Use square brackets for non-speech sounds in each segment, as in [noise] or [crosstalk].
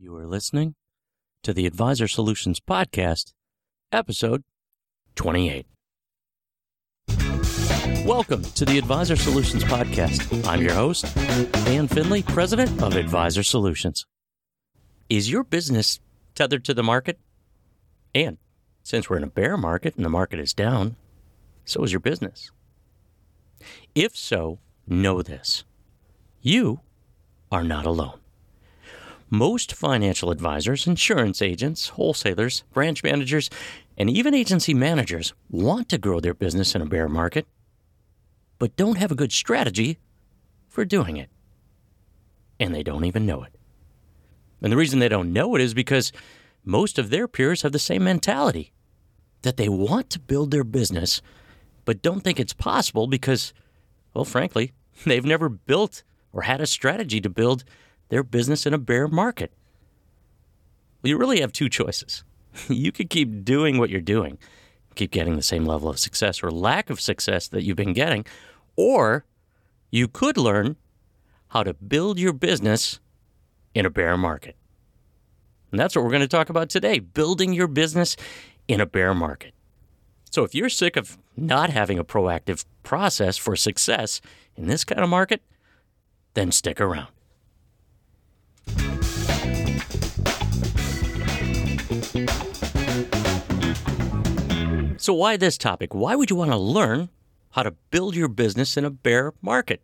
You are listening to the Advisor Solutions Podcast, episode 28. Welcome to the Advisor Solutions Podcast. I'm your host, Dan Finley, President of Advisor Solutions. Is your business tethered to the market? And since we're in a bear market and the market is down, so is your business. If so, know this you are not alone. Most financial advisors, insurance agents, wholesalers, branch managers, and even agency managers want to grow their business in a bear market, but don't have a good strategy for doing it. And they don't even know it. And the reason they don't know it is because most of their peers have the same mentality that they want to build their business, but don't think it's possible because, well, frankly, [laughs] they've never built or had a strategy to build their business in a bear market. Well, you really have two choices. [laughs] you could keep doing what you're doing, keep getting the same level of success or lack of success that you've been getting, or you could learn how to build your business in a bear market. And that's what we're going to talk about today building your business in a bear market. So if you're sick of not having a proactive process for success in this kind of market, then stick around. So, why this topic? Why would you want to learn how to build your business in a bear market?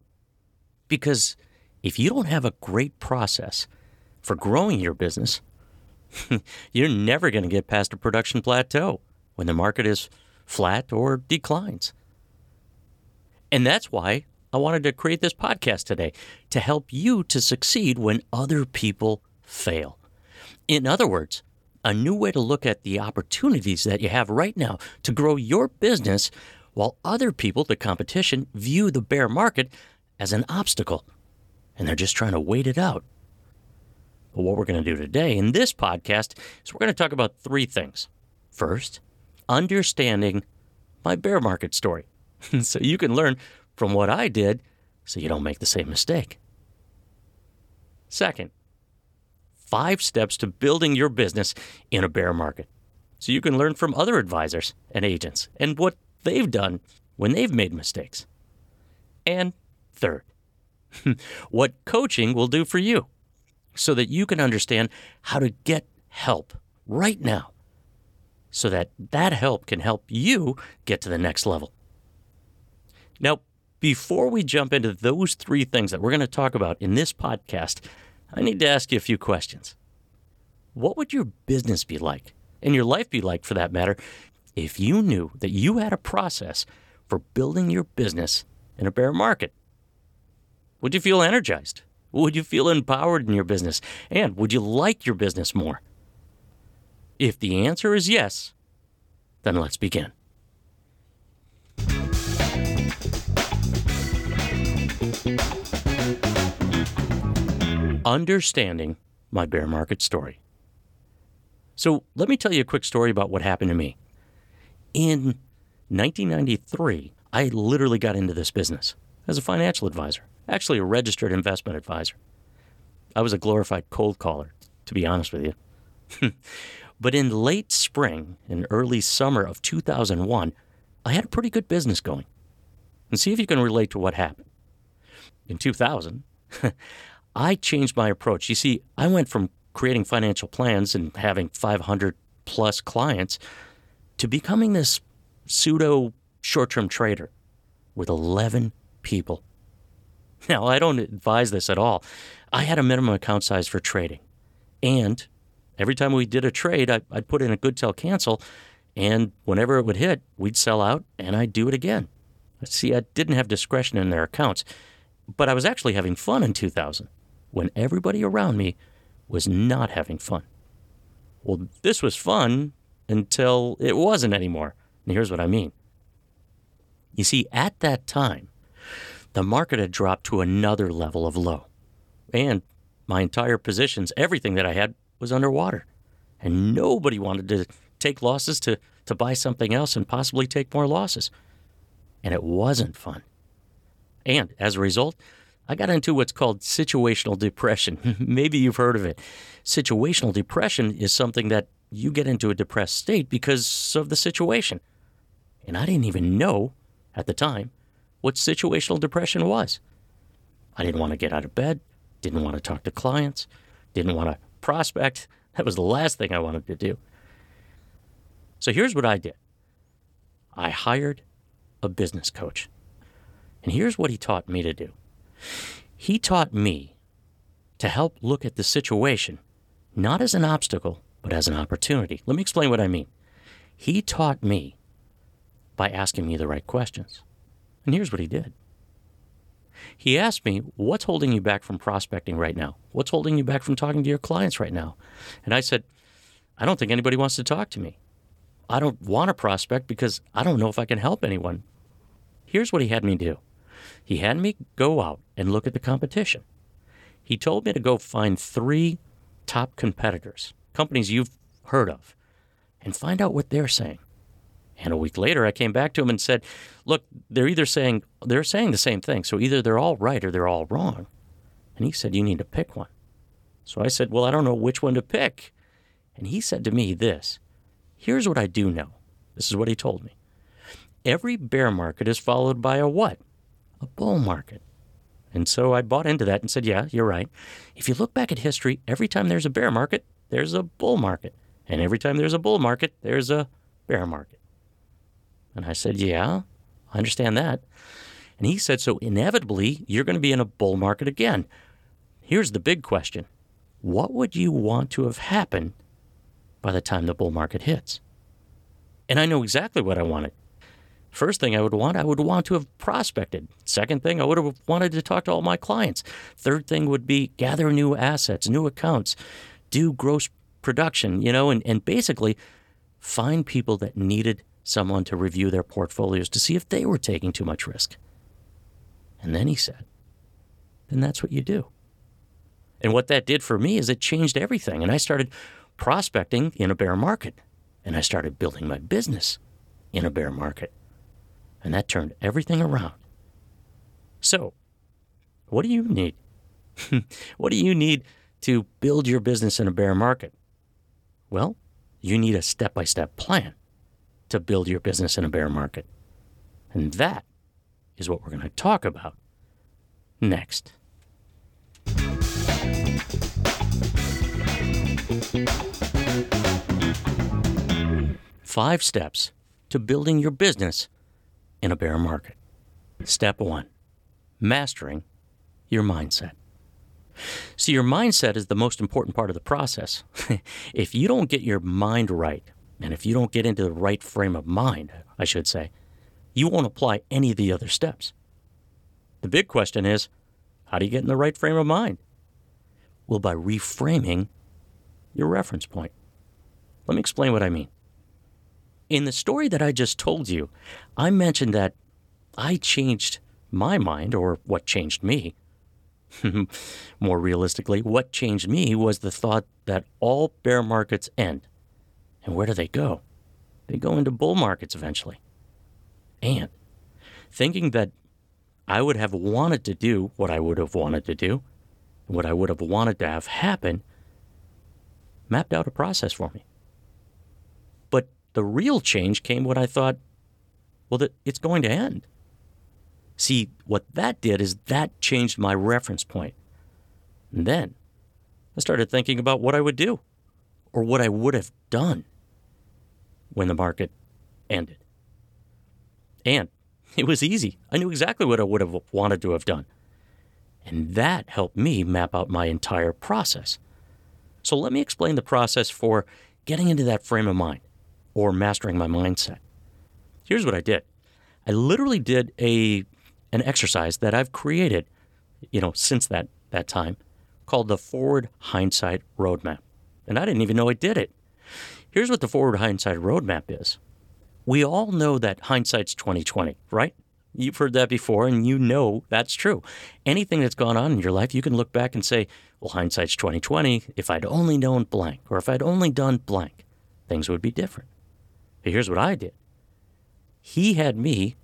Because if you don't have a great process for growing your business, [laughs] you're never going to get past a production plateau when the market is flat or declines. And that's why I wanted to create this podcast today to help you to succeed when other people fail. In other words, a new way to look at the opportunities that you have right now to grow your business while other people, the competition, view the bear market as an obstacle and they're just trying to wait it out. But what we're going to do today in this podcast is we're going to talk about three things. First, understanding my bear market story [laughs] so you can learn from what I did so you don't make the same mistake. Second, five steps to building your business in a bear market so you can learn from other advisors and agents and what they've done when they've made mistakes. And third, [laughs] what coaching will do for you so that you can understand how to get help right now so that that help can help you get to the next level. Now, before we jump into those three things that we're going to talk about in this podcast, I need to ask you a few questions. What would your business be like, and your life be like for that matter, if you knew that you had a process for building your business in a bear market? Would you feel energized? Would you feel empowered in your business? And would you like your business more? If the answer is yes, then let's begin. Understanding my bear market story. So, let me tell you a quick story about what happened to me. In 1993, I literally got into this business as a financial advisor, actually, a registered investment advisor. I was a glorified cold caller, to be honest with you. [laughs] but in late spring and early summer of 2001, I had a pretty good business going. And see if you can relate to what happened. In 2000, [laughs] I changed my approach. You see, I went from creating financial plans and having 500 plus clients to becoming this pseudo short term trader with 11 people. Now, I don't advise this at all. I had a minimum account size for trading. And every time we did a trade, I, would put in a good till cancel. And whenever it would hit, we'd sell out and I'd do it again. See, I didn't have discretion in their accounts, but I was actually having fun in 2000 when everybody around me was not having fun. Well, this was fun until it wasn't anymore. And here's what I mean. You see, at that time, the market had dropped to another level of low. And my entire positions, everything that I had, was underwater. And nobody wanted to take losses to, to buy something else and possibly take more losses. And it wasn't fun. And as a result, I got into what's called situational depression. [laughs] Maybe you've heard of it. Situational depression is something that you get into a depressed state because of the situation. And I didn't even know at the time what situational depression was. I didn't want to get out of bed, didn't want to talk to clients, didn't want to prospect. [laughs] That was the last thing I wanted to do. So here's what I did I hired a business coach. And here's what he taught me to do he taught me to help look at the situation not as an obstacle, but as an opportunity. Let me explain what I mean. He taught me by asking me the right questions. And here's what he did. He asked me, What's holding you back from prospecting right now? What's holding you back from talking to your clients right now? And I said, I don't think anybody wants to talk to me. I don't want to prospect because I don't know if I can help anyone. Here's what he had me do he had me go out and look at the competition. He told me to go find three top competitors, companies you've heard of, and find out what they're saying. And a week later, I came back to him and said, "Look, they're either saying they're saying the same thing, so either they're all right or they're all wrong." And he said, "You need to pick one." So I said, "Well, I don't know which one to pick." And he said to me this, "Here's what I do know." This is what he told me. Every bear market is followed by a what? A bull market. And so I bought into that and said, "Yeah, you're right. If you look back at history, every time there's a bear market, there's a bull market. And every time there's a bull market, there's a bear market." And I said, Yeah, I understand that. And he said, So inevitably, you're going to be in a bull market again. Here's the big question What would you want to have happened by the time the bull market hits? And I know exactly what I wanted. First thing I would want, I would want to have prospected. Second thing, I would have wanted to talk to all my clients. Third thing would be gather new assets, new accounts, do gross production, you know, and, and basically find people that needed someone to review their portfolios to see if they were taking too much risk. And then he said, then that's what you do. And what that did for me is it changed everything. And I started prospecting in a bear market. And I started building my business in a bear market. And that turned everything around. So, what do you need? [laughs] what do you need to build your business in a bear market? Well, you need a step by step plan to build your business in a bear market. And that is what we're going to talk about next. Five steps to building your business in a bear market. Step one mastering your mindset. See, your mindset is the most important part of the process. [laughs] if you don't get your mind right, and if you don't get into the right frame of mind, I should say, you won't apply any of the other steps. The big question is how do you get in the right frame of mind? Well, by reframing your reference point. Let me explain what I mean. In the story that I just told you, I mentioned that I changed my mind, or what changed me. [laughs] More realistically, what changed me was the thought that all bear markets end and where do they go? They go into bull markets eventually. And thinking that I would have wanted to do what I would have wanted to do, what I would have wanted to have happen, mapped out a process for me. The real change came when I thought, well, that it's going to end. See, what that did is that changed my reference point. And then I started thinking about what I would do or what I would have done when the market ended. And [laughs] it was easy. I knew exactly what I would have wanted to have done. And that helped me map out my entire process. So let me explain the process for getting into that frame of mind or mastering my mindset. Here's what I did. I literally did a an exercise that I've created, you know, since that that time called the Forward Hindsight Roadmap. And I didn't even know I did it. Here's what the forward hindsight roadmap is. We all know that hindsight's 2020, right? You've heard that before and you know that's true. Anything that's gone on in your life, you can look back and say, well, hindsight's 2020. If I'd only known blank or if I'd only done blank, things would be different. Here's what I did. He had me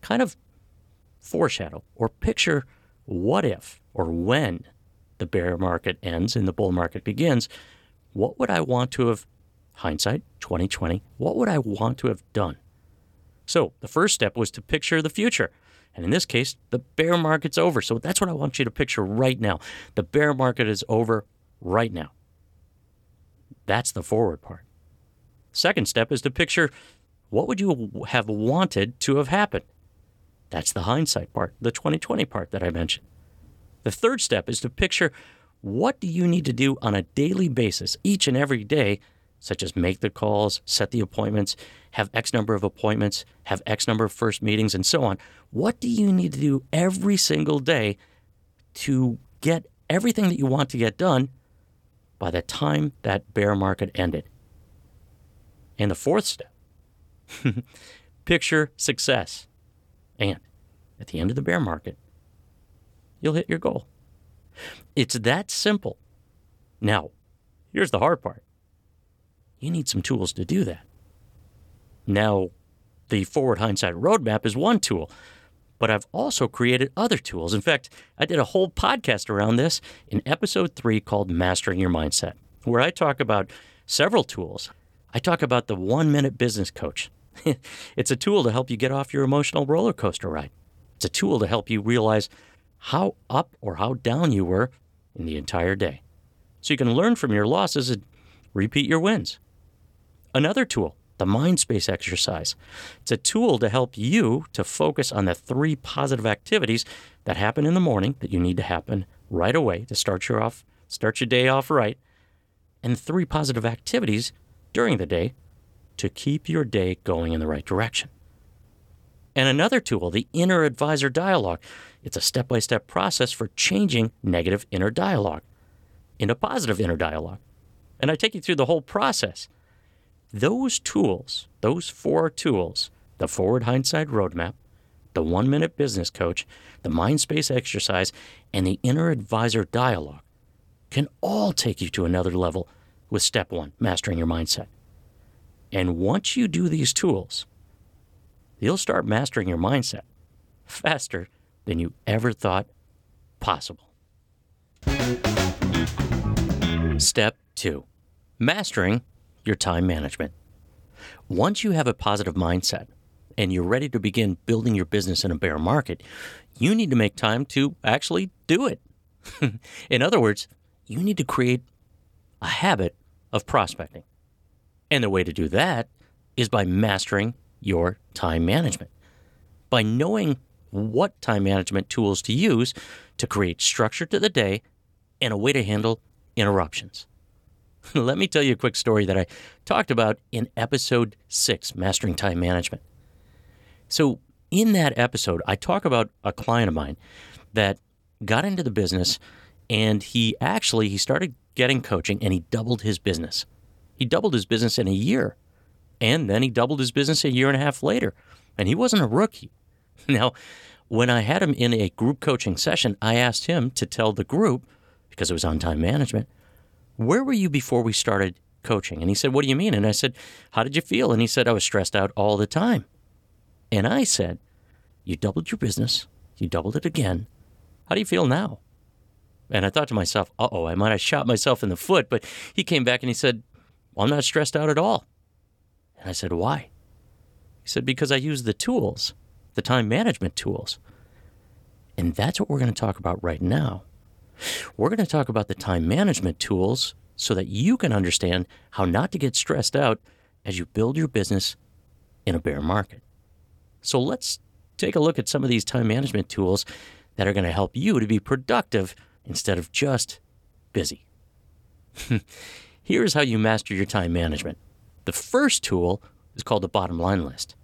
kind of foreshadow or picture what if or when the bear market ends and the bull market begins, what would I want to have, hindsight 2020, what would I want to have done? So the first step was to picture the future. And in this case, the bear market's over. So that's what I want you to picture right now. The bear market is over right now. That's the forward part. Second step is to picture what would you have wanted to have happened? That's the hindsight part, the 2020 part that I mentioned. The third step is to picture what do you need to do on a daily basis, each and every day, such as make the calls, set the appointments, have X number of appointments, have X number of first meetings, and so on. What do you need to do every single day to get everything that you want to get done by the time that bear market ended? And the fourth step [laughs] picture success. And at the end of the bear market, you'll hit your goal. It's that simple. Now, here's the hard part you need some tools to do that. Now, the Forward Hindsight Roadmap is one tool, but I've also created other tools. In fact, I did a whole podcast around this in episode three called Mastering Your Mindset, where I talk about several tools. I talk about the one minute business coach. [laughs] it's a tool to help you get off your emotional roller coaster ride. It's a tool to help you realize how up or how down you were in the entire day. So you can learn from your losses and repeat your wins. Another tool, the mind space exercise. It's a tool to help you to focus on the three positive activities that happen in the morning that you need to happen right away to start your off start your day off right and three positive activities during the day to keep your day going in the right direction. And another tool, the inner advisor dialogue. It's a step by step process for changing negative inner dialogue into positive inner dialogue. And I take you through the whole process. Those tools, those four tools, the Forward Hindsight Roadmap, the One Minute Business Coach, the Mind Space Exercise, and the Inner Advisor Dialogue, can all take you to another level with step one, mastering your mindset. And once you do these tools, you'll start mastering your mindset faster than you ever thought possible. Step two, mastering your time management. Once you have a positive mindset and you're ready to begin building your business in a bear market, you need to make time to actually do it. [laughs] in other words, you need to create a habit of prospecting. And the way to do that is by mastering your time management, by knowing what time management tools to use to create structure to the day and a way to handle interruptions. [laughs] Let me tell you a quick story that I talked about in episode six, Mastering Time Management. So, in that episode, I talk about a client of mine that got into the business and he actually he started getting coaching and he doubled his business. He doubled his business in a year. And then he doubled his business a year and a half later. And he wasn't a rookie. [laughs] Now, when I had him in a group coaching session, I asked him to tell the group, because it was on time management, where were you before we started coaching? And he said, What do you mean? And I said, How did you feel? And he said, I was stressed out all the time. And I said, You doubled your business. You doubled it again. How do you feel now? And I thought to myself, uh oh, I might have shot myself in the foot. But he came back and he said, well, I'm not stressed out at all. And I said, Why? He said, Because I use the tools, the time management tools. And that's what we're going to talk about right now. We're going to talk about the time management tools so that you can understand how not to get stressed out as you build your business in a bear market. So let's take a look at some of these time management tools that are going to help you to be productive instead of just busy. [laughs] Here's how you master your time management. The first tool is called the bottom line list.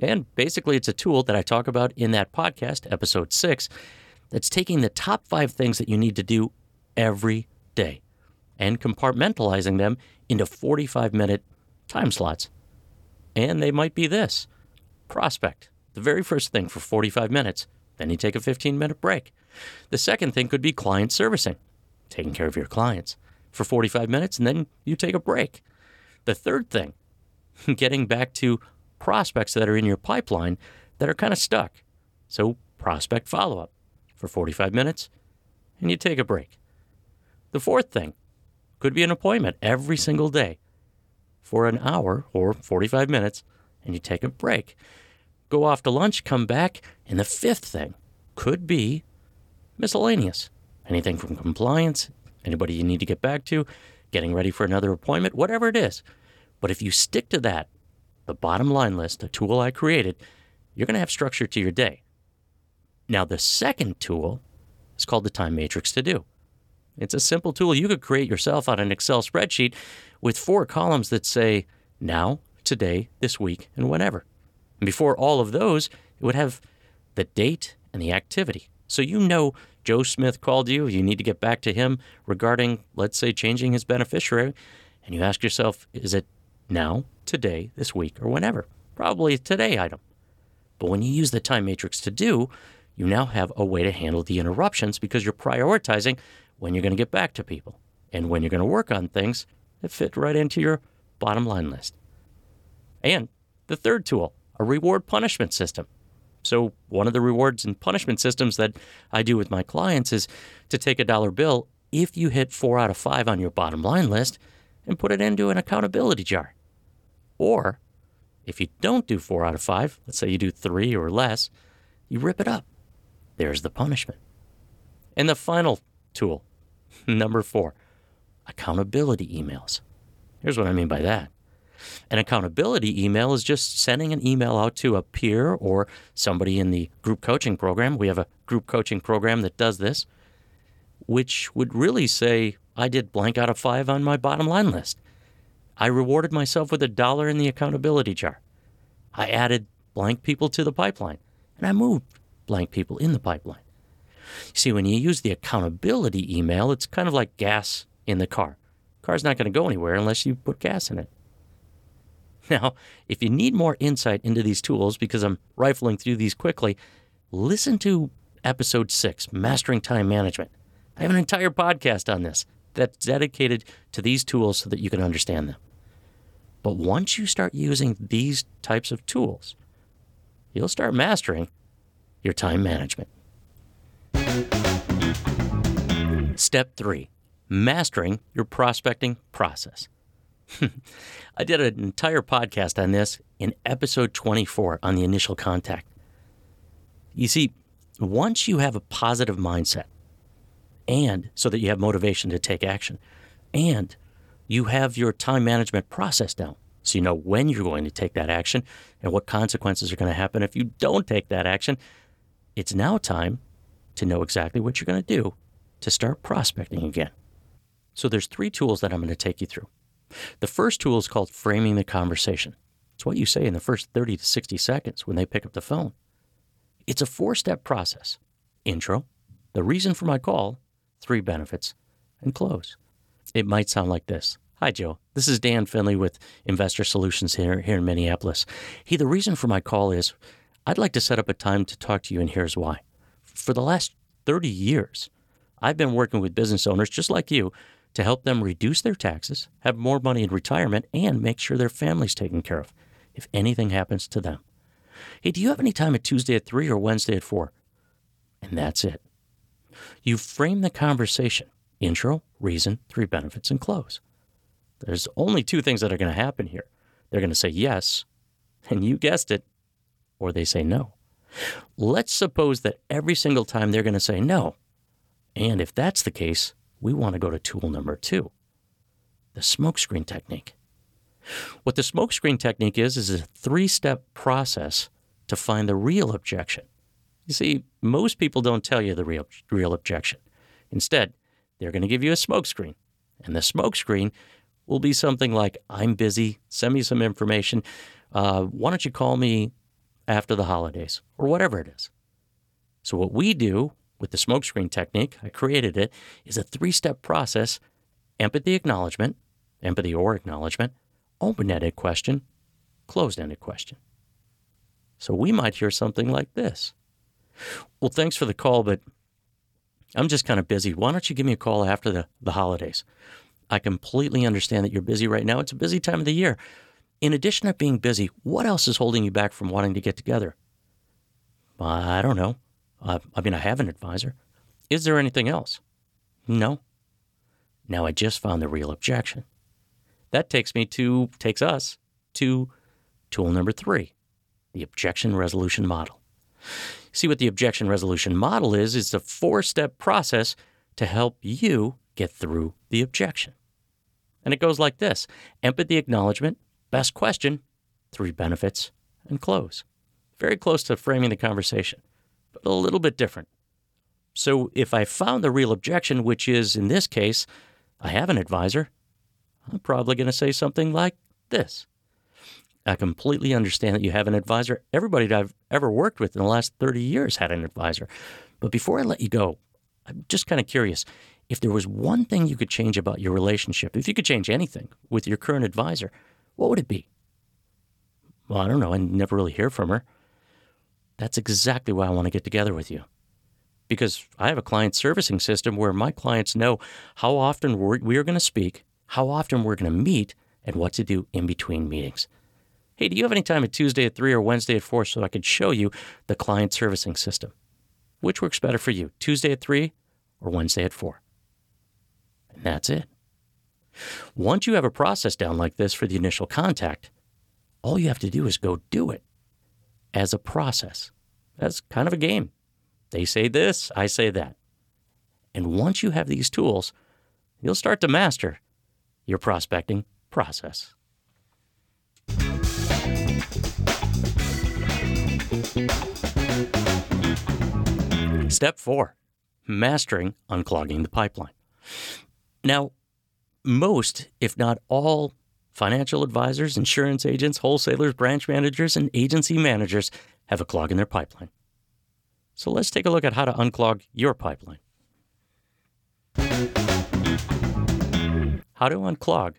And basically, it's a tool that I talk about in that podcast, episode six, that's taking the top five things that you need to do every day and compartmentalizing them into 45 minute time slots. And they might be this prospect, the very first thing for 45 minutes. Then you take a 15 minute break. The second thing could be client servicing, taking care of your clients for 45 minutes and then you take a break. The third thing, [laughs] getting back to prospects that are in your pipeline that are kind of stuck. So, prospect follow up. for 45 minutes and you take a break. The fourth thing could be an appointment every single day for an hour or 45 minutes and you take a break. Go off to lunch, come back, and the fifth thing could be miscellaneous. Anything from compliance, anybody you need to get back to, getting ready for another appointment, whatever it is. But if you stick to that, the bottom line list, the tool I created, you're going to have structure to your day. Now, the second tool is called the time matrix to do. It's a simple tool you could create yourself on an Excel spreadsheet with four columns that say now, today, this week, and whenever. And before all of those, it would have the date and the activity. So you know Joe Smith called you, you need to get back to him regarding, let's say, changing his beneficiary. And you ask yourself, is it now, today, this week, or whenever? Probably a today item. But when you use the time matrix to do, you now have a way to handle the interruptions because you're prioritizing when you're going to get back to people and when you're going to work on things that fit right into your bottom line list. And the third tool, a reward punishment system. So, one of the rewards and punishment systems that I do with my clients is to take a dollar bill if you hit four out of five on your bottom line list and put it into an accountability jar. Or if you don't do four out of five, let's say you do three or less, you rip it up. There's the punishment. And the final tool, [laughs] number four, accountability emails. Here's what I mean by that. An accountability email is just sending an email out to a peer or somebody in the group coaching program. We have a group coaching program that does this, which would really say, I did blank out of five on my bottom line list. I rewarded myself with a dollar in the accountability jar. I added blank people to the pipeline, and I moved blank people in the pipeline. See, when you use the accountability email, it's kind of like gas in the car. Car's not going to go anywhere unless you put gas in it. [laughs] Now, if you need more insight into these tools, because I'm rifling through these quickly, listen to episode six, Mastering Time Management. I have an entire podcast on this that's dedicated to these tools so that you can understand them. But once you start using these types of tools, you'll start mastering your time management. Step three mastering your prospecting process. [laughs] I did an entire podcast on this in episode 24 on the initial contact. You see, once you have a positive mindset, and so that you have motivation to take action, and you have your time management process down, so you know when you're going to take that action and what consequences are going to happen if you don't take that action, it's now time to know exactly what you're going to do to start prospecting again. So there's three tools that I'm going to take you through. The first tool is called framing the conversation. It's what you say in the first 30 to 60 seconds when they pick up the phone. It's a four step process intro, the reason for my call, three benefits, and close. It might sound like this Hi, Joe. This is Dan Finley with Investor Solutions here, here in Minneapolis. Hey, the reason for my call is I'd like to set up a time to talk to you, and here's why. For the last 30 years, I've been working with business owners just like you to help them reduce their taxes, have more money in retirement, and make sure their family's taken care of if anything happens to them. Hey, do you have any time at Tuesday at 3 or Wednesday at 4? And that's it. You frame the conversation intro, reason, three benefits, and close. There's only two things that are going to happen here. They're going to say yes, and you guessed it, or they say no. Let's suppose that every single time they're going to say no. And if that's the case, we want to go to tool number two the smokescreen technique. What the smokescreen technique is, is a three step process to find the real objection. You see, most people don't tell you the real, real objection. Instead, they're going to give you a smokescreen. And the smokescreen will be something like I'm busy, send me some information. Uh, why don't you call me after the holidays, or whatever it is. So, what we do with the smokescreen technique, I created it, is a three step process empathy acknowledgement, empathy or acknowledgement, open ended question, closed ended question. So we might hear something like this Well, thanks for the call, but I'm just kind of busy. Why don't you give me a call after the, the holidays? I completely understand that you're busy right now. It's a busy time of the year. In addition to being busy, what else is holding you back from wanting to get together? I don't know. Uh, I mean, I have an advisor. Is there anything else? No. Now I just found the real objection. That takes me to, takes us to tool number three, the objection resolution model. See what the objection resolution model is? It's a four step process to help you get through the objection. And it goes like this empathy acknowledgement, best question, three benefits, and close. Very close to framing the conversation, a little bit different. So if I found the real objection, which is in this case, I have an advisor, I'm probably going to say something like this. I completely understand that you have an advisor. Everybody that I've ever worked with in the last 30 years had an advisor. But before I let you go, I'm just kind of curious if there was one thing you could change about your relationship, if you could change anything with your current advisor, what would it be? Well, I don't know. I never really hear from her. That's exactly why I want to get together with you. Because I have a client servicing system where my clients know how often we're, we are going to speak, how often we're going to meet, and what to do in between meetings. Hey, do you have any time at Tuesday at 3 or Wednesday at 4 so I could show you the client servicing system? Which works better for you, Tuesday at 3 or Wednesday at 4? And that's it. Once you have a process down like this for the initial contact, all you have to do is go do it as a process. That's kind of a game. They say this, I say that. And once you have these tools, you'll start to master your prospecting process. Step four mastering unclogging the pipeline. Now, most, if not all, financial advisors, insurance agents, wholesalers, branch managers, and agency managers have a clog in their pipeline. So let's take a look at how to unclog your pipeline. How to unclog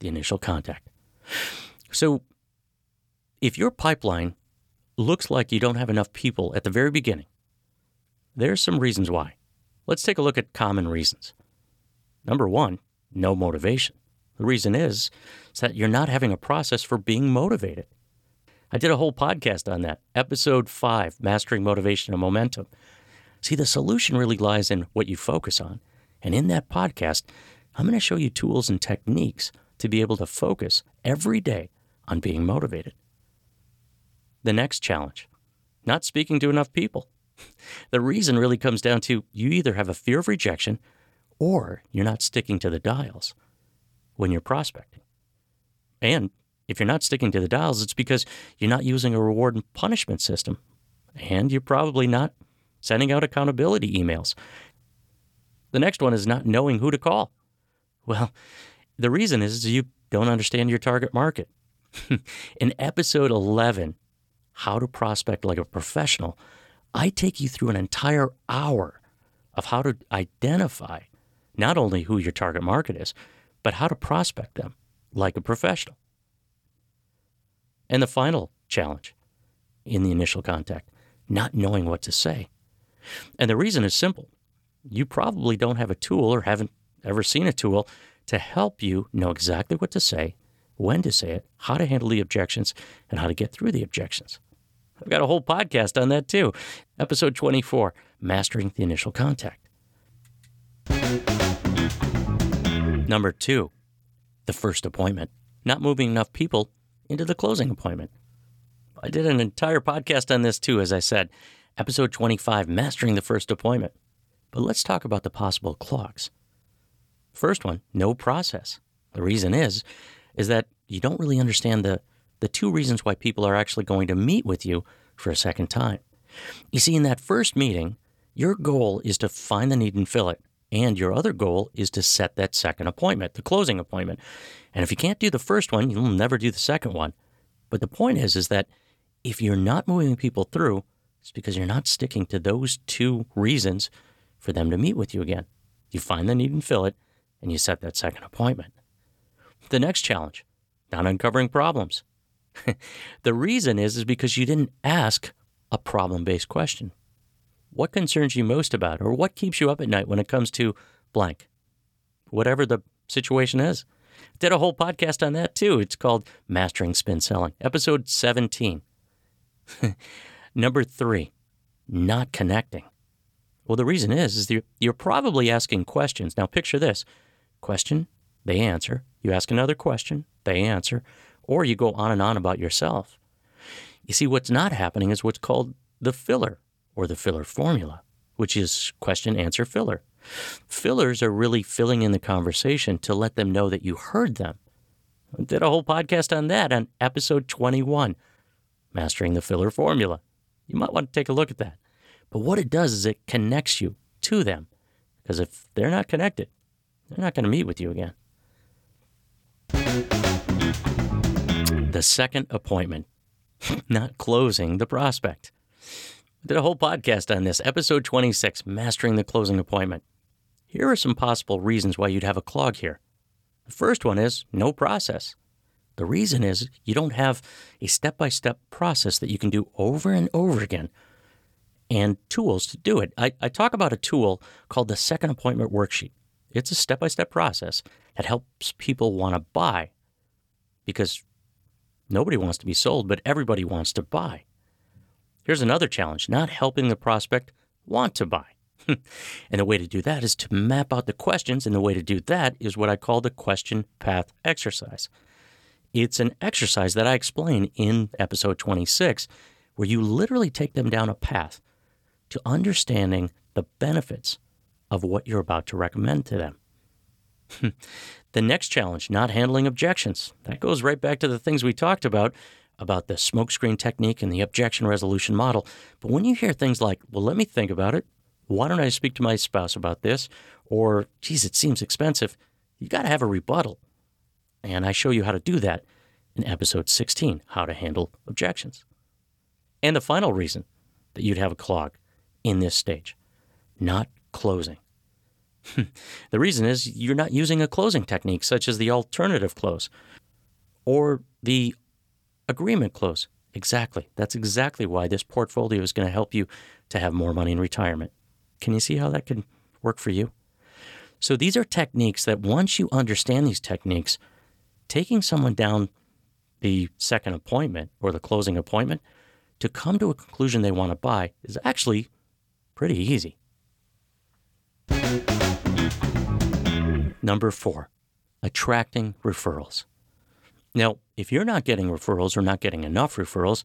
the initial contact. So, if your pipeline looks like you don't have enough people at the very beginning, there's some reasons why. Let's take a look at common reasons. Number one, no motivation. The reason is, is that you're not having a process for being motivated. I did a whole podcast on that, episode five, Mastering Motivation and Momentum. See, the solution really lies in what you focus on. And in that podcast, I'm going to show you tools and techniques to be able to focus every day on being motivated. The next challenge not speaking to enough people. [laughs] The reason really comes down to you either have a fear of rejection or you're not sticking to the dials when you're prospecting. And if you're not sticking to the dials, it's because you're not using a reward and punishment system. And you're probably not sending out accountability emails. The next one is not knowing who to call. Well, the reason is you don't understand your target market. [laughs] In episode 11, How to Prospect Like a Professional, I take you through an entire hour of how to identify not only who your target market is, but how to prospect them like a professional. And the final challenge in the initial contact, not knowing what to say. And the reason is simple. You probably don't have a tool or haven't ever seen a tool to help you know exactly what to say, when to say it, how to handle the objections, and how to get through the objections. I've got a whole podcast on that too. Episode 24 Mastering the Initial Contact. Mm-hmm. Number two, the first appointment, not moving enough people into the closing appointment. I did an entire podcast on this too, as I said, episode 25, Mastering the First Appointment. But let's talk about the possible clogs. First one, no process. The reason is, is that you don't really understand the, the two reasons why people are actually going to meet with you for a second time. You see, in that first meeting, your goal is to find the need and fill it. And your other goal is to set that second appointment, the closing appointment. And if you can't do the first one, you'll never do the second one. But the point is, is that if you're not moving people through, it's because you're not sticking to those two reasons for them to meet with you again. You find the need and fill it, and you set that second appointment. The next challenge, not uncovering problems. [laughs] the reason is, is because you didn't ask a problem based question. What concerns you most about, or what keeps you up at night when it comes to blank? Whatever the situation is. Did a whole podcast on that too. It's called Mastering Spin Selling, episode 17. [laughs] Number three, not connecting. Well, the reason is, is you're, you're probably asking questions. Now, picture this question, they answer. You ask another question, they answer. Or you go on and on about yourself. You see, what's not happening is what's called the filler or the filler formula, which is question, answer, filler. Fillers are really filling in the conversation to let them know that you heard them. I did a whole podcast on that on episode 21, Mastering the Filler Formula. You might want to take a look at that. But what it does is it connects you to them. Because if they're not connected, they're not going to meet with you again. The second appointment, [laughs] not closing the prospect. Did a whole podcast on this, episode 26, Mastering the Closing Appointment. Here are some possible reasons why you'd have a clog here. The first one is no process. The reason is you don't have a step by step process that you can do over and over again and tools to do it. I, I, talk about a tool called the Second Appointment Worksheet. It's a step by step process that helps people want to buy because nobody wants to be sold, but everybody wants to buy. Here's another challenge not helping the prospect want to buy. [laughs] and the way to do that is to map out the questions, and the way to do that is what I call the question path exercise. It's an exercise that I explain in episode 26, where you literally take them down a path to understanding the benefits of what you're about to recommend to them. [laughs] the next challenge, not handling objections. That goes right back to the things we talked about about the smokescreen technique and the objection resolution model. But when you hear things like, well, let me think about it, why don't I speak to my spouse about this? Or, geez, it seems expensive, you got to have a rebuttal. And I show you how to do that in episode 16 How to Handle Objections. And the final reason that you'd have a clog in this stage not closing. [laughs] the reason is you're not using a closing technique such as the alternative close or the agreement close. Exactly. That's exactly why this portfolio is going to help you to have more money in retirement. Can you see how that can work for you? So these are techniques that once you understand these techniques, taking someone down the second appointment or the closing appointment to come to a conclusion they want to buy is actually pretty easy. Number four, attracting referrals. Now, if you're not getting referrals or not getting enough referrals,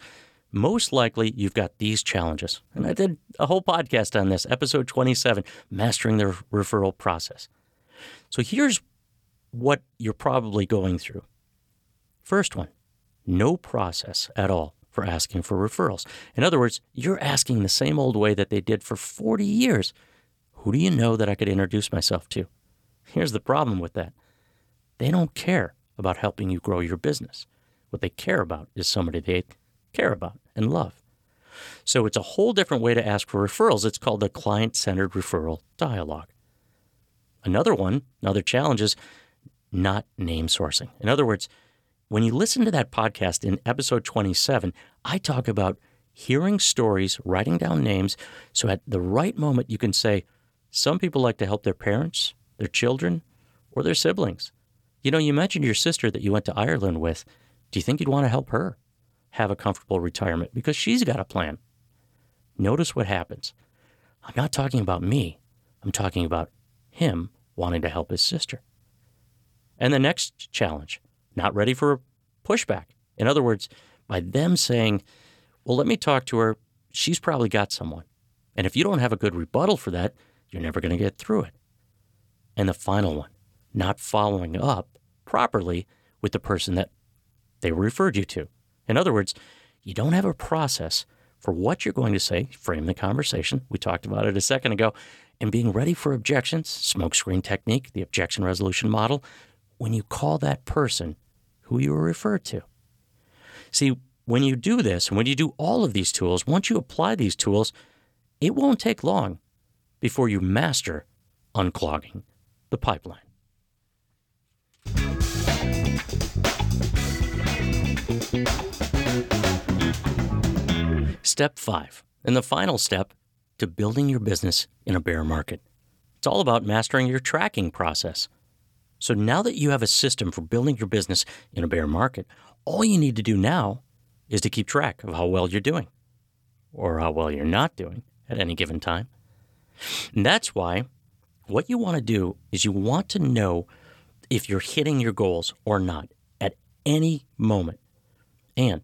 most likely you've got these challenges. And I did a whole podcast on this, episode 27, Mastering the Referral Process. So here's what you're probably going through. First one, no process at all for asking for referrals. In other words, you're asking the same old way that they did for 40 years. Who do you know that I could introduce myself to? Here's the problem with that they don't care about helping you grow your business. What they care about is somebody they care about and love. So it's a whole different way to ask for referrals. It's called the client centered referral dialogue. Another one, another challenge is not name sourcing. In other words, when you listen to that podcast in episode 27, I talk about hearing stories, writing down names, so at the right moment you can say, some people like to help their parents, their children, or their siblings. You know, you mentioned your sister that you went to Ireland with. Do you think you'd want to help her have a comfortable retirement? Because she's got a plan. Notice what happens. I'm not talking about me, I'm talking about him wanting to help his sister. And the next challenge not ready for pushback. In other words, by them saying, well, let me talk to her, she's probably got someone. And if you don't have a good rebuttal for that, you're never going to get through it. And the final one, not following up properly with the person that they referred you to. In other words, you don't have a process for what you're going to say, frame the conversation. We talked about it a second ago. And being ready for objections, smokescreen technique, the objection resolution model, when you call that person who you were referred to. See, when you do this, when you do all of these tools, once you apply these tools, it won't take long before you master unclogging the pipeline. Step five, and the final step to building your business in a bear market. It's all about mastering your tracking process. So now that you have a system for building your business in a bear market, all you need to do now is to keep track of how well you're doing or how well you're not doing at any given time. And that's why what you want to do is you want to know if you're hitting your goals or not at any moment. And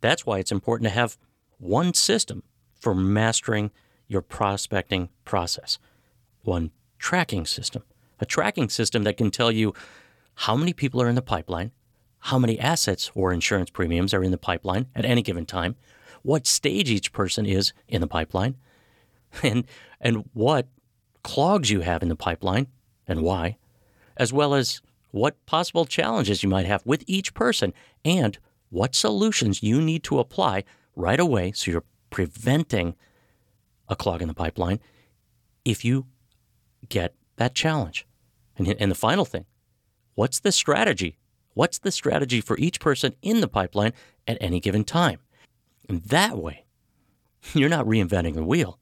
that's why it's important to have one system for mastering your prospecting process, one tracking system, a tracking system that can tell you how many people are in the pipeline, how many assets or insurance premiums are in the pipeline at any given time, what stage each person is in the pipeline, [laughs] and, and what clogs you have in the pipeline and why, as well as what possible challenges you might have with each person and what solutions you need to apply right away so you're preventing a clog in the pipeline if you get that challenge. And, and the final thing what's the strategy? What's the strategy for each person in the pipeline at any given time? And that way, you're not reinventing the wheel.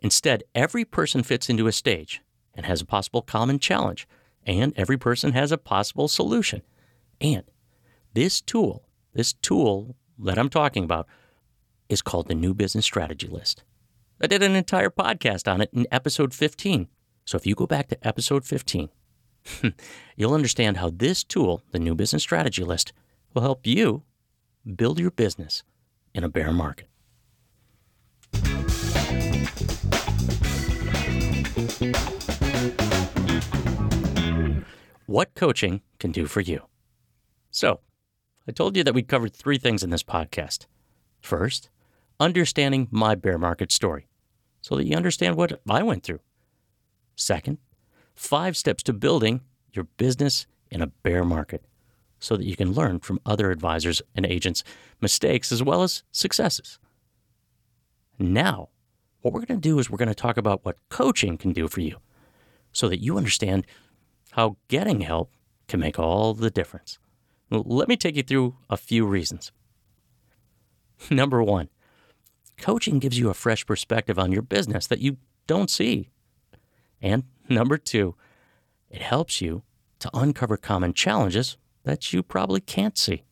Instead, every person fits into a stage and has a possible common challenge, and every person has a possible solution. And this tool, this tool that I'm talking about, is called the New Business Strategy List. I did an entire podcast on it in episode 15. So if you go back to episode 15, [laughs] you'll understand how this tool, the New Business Strategy List, will help you build your business in a bear market. What coaching can do for you. So, I told you that we covered three things in this podcast. First, understanding my bear market story so that you understand what I went through. Second, five steps to building your business in a bear market so that you can learn from other advisors and agents' mistakes as well as successes. Now, what we're going to do is we're going to talk about what coaching can do for you so that you understand how getting help can make all the difference. let me take you through a few reasons. [laughs] Number one, coaching gives you a fresh perspective on your business that you don't see. And number two, it helps you to uncover common challenges that you probably can't see.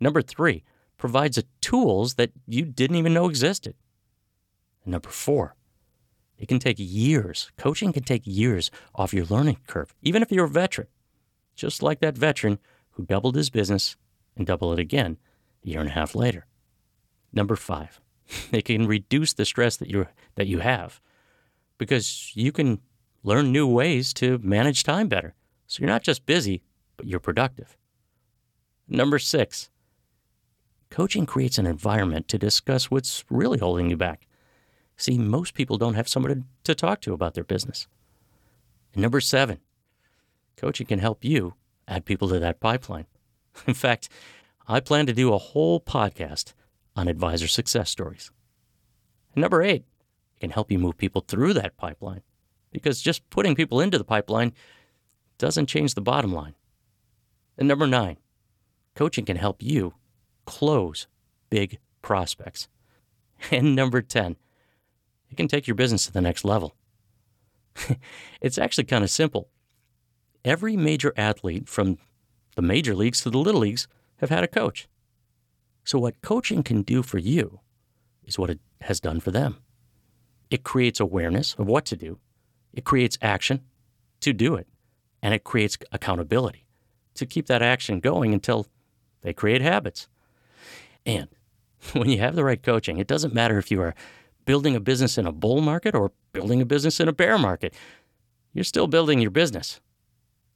Number three, provides tools that you didn't even know existed. And number four, it can take years. Coaching can take years off your learning curve, even if you're a veteran, just like that veteran who doubled his business and doubled it again a year and a half later. Number five, [laughs] it can reduce the stress that you that you have because you can learn new ways to manage time better. So you're not just busy, but you're productive. Number six, coaching creates an environment to discuss what's really holding you back. See, most people don't have somebody to talk to about their business. And number seven, coaching can help you add people to that pipeline. [laughs] In fact, I plan to do a whole podcast on advisor success stories. And number eight, it can help you move people through that pipeline because just putting people into the pipeline doesn't change the bottom line. And number nine, coaching can help you close big prospects. [laughs] And number 10, it can take your business to the next level. [laughs] it's actually kind of simple. Every major athlete, from the major leagues to the little leagues, have had a coach. So, what coaching can do for you is what it has done for them. It creates awareness of what to do, it creates action to do it, and it creates accountability to keep that action going until they create habits. And [laughs] when you have the right coaching, it doesn't matter if you are building a business in a bull market or building a business in a bear market, you're still building your business.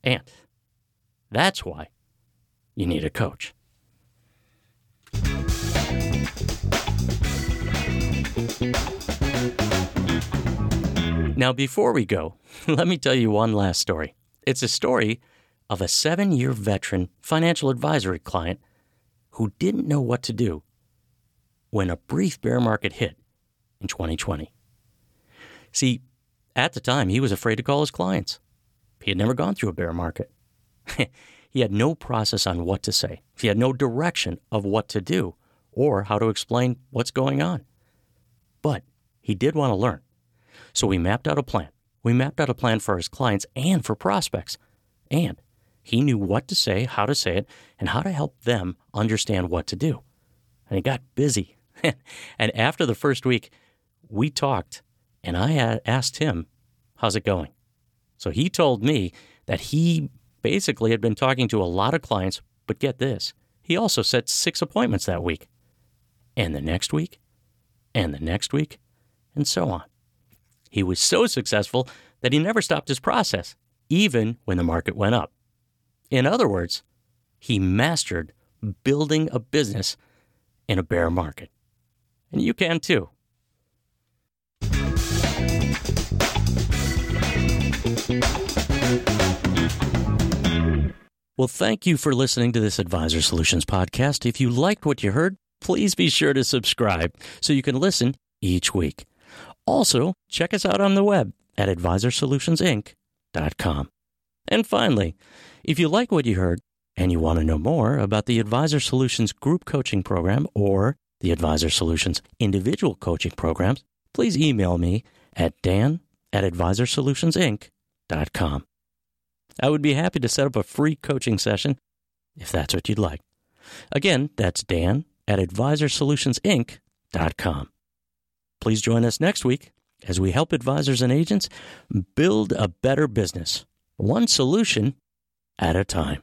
And that's why you need a coach. Now, before we go, [laughs] let me tell you one last story. It's a story of a seven year veteran financial advisory client who didn't know what to do when a brief bear market hit in 2020. See, at the time, he was afraid to call his clients. He had never gone through a bear market. [laughs] he had no process on what to say, he had no direction of what to do or how to explain what's going on. But he did want to learn. So we mapped out a plan. We mapped out a plan for his clients and for prospects. And he knew what to say, how to say it, and how to help them understand what to do. And he got busy. [laughs] and after the first week, we talked and I asked him, How's it going? So he told me that he basically had been talking to a lot of clients, but get this, he also set six appointments that week, and the next week, and the next week, and so on. He was so successful that he never stopped his process, even when the market went up. In other words, he mastered building a business in a bear market. And you can too. Well, thank you for listening to this Advisor Solutions podcast. If you liked what you heard, please be sure to subscribe so you can listen each week. Also, check us out on the web at advisorsolutionsinc.com. And finally, if you like what you heard and you want to know more about the Advisor Solutions group coaching program or the Advisor Solutions individual coaching programs, please email me at dan at advisorsolutionsinc.com. I would be happy to set up a free coaching session if that's what you'd like. Again, that's Dan at advisorsolutionsinc.com. Please join us next week as we help advisors and agents build a better business, one solution at a time.